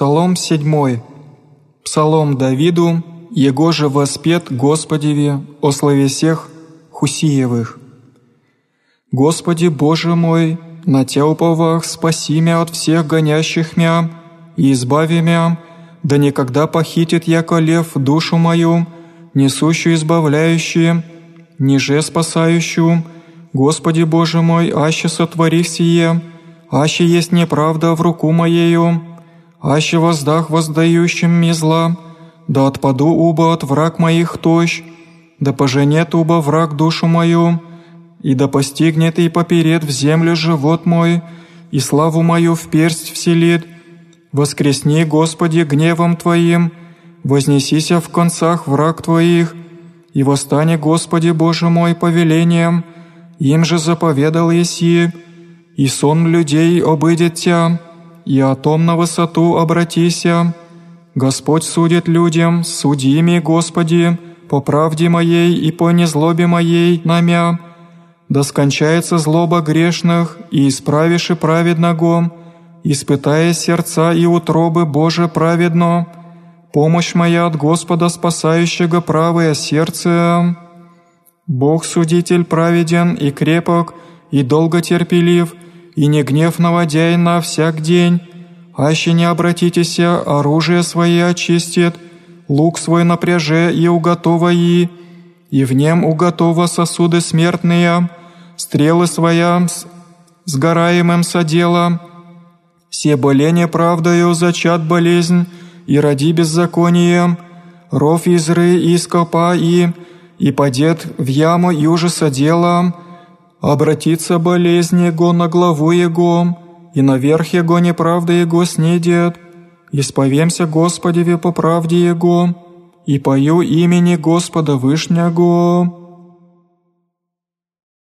Псалом 7. Псалом Давиду, Его же воспет Господеве о славе всех Хусиевых. Господи Боже мой, на Тя уповах, спаси мя от всех гонящих мя, и избави мя, да никогда похитит яко лев душу мою, несущую избавляющую, ниже спасающую, Господи Боже мой, аще сотвори сие, аще есть неправда в руку моею, аще воздах воздающим ми зла, да отпаду уба от враг моих тощ, да поженет уба враг душу мою, и да постигнет и поперед в землю живот мой, и славу мою в персть вселит. Воскресни, Господи, гневом Твоим, вознесися в концах враг Твоих, и восстане, Господи Боже мой, повелением, им же заповедал Еси, и сон людей обыдет Тя, и о том на высоту обратися. Господь судит людям, суди ми, Господи, по правде моей и по незлобе моей намя, да скончается злоба грешных, и исправишь и праведного, испытая сердца и утробы Боже праведно, помощь моя от Господа спасающего правое сердце. Бог судитель праведен и крепок, и долготерпелив, и не гнев наводяй на всяк день, аще не обратитеся, оружие свое очистит, лук свой напряже и уготова и, и в нем уготова сосуды смертные, стрелы своя с сгораемым содела, все боление правдою зачат болезнь, и роди беззаконием, ров изры и скопа и, и падет в яму и ужаса дела, обратится болезнь его на главу его, и наверх его неправда его снедет. Исповемся Господеве по правде его, и пою имени Господа Вышнего».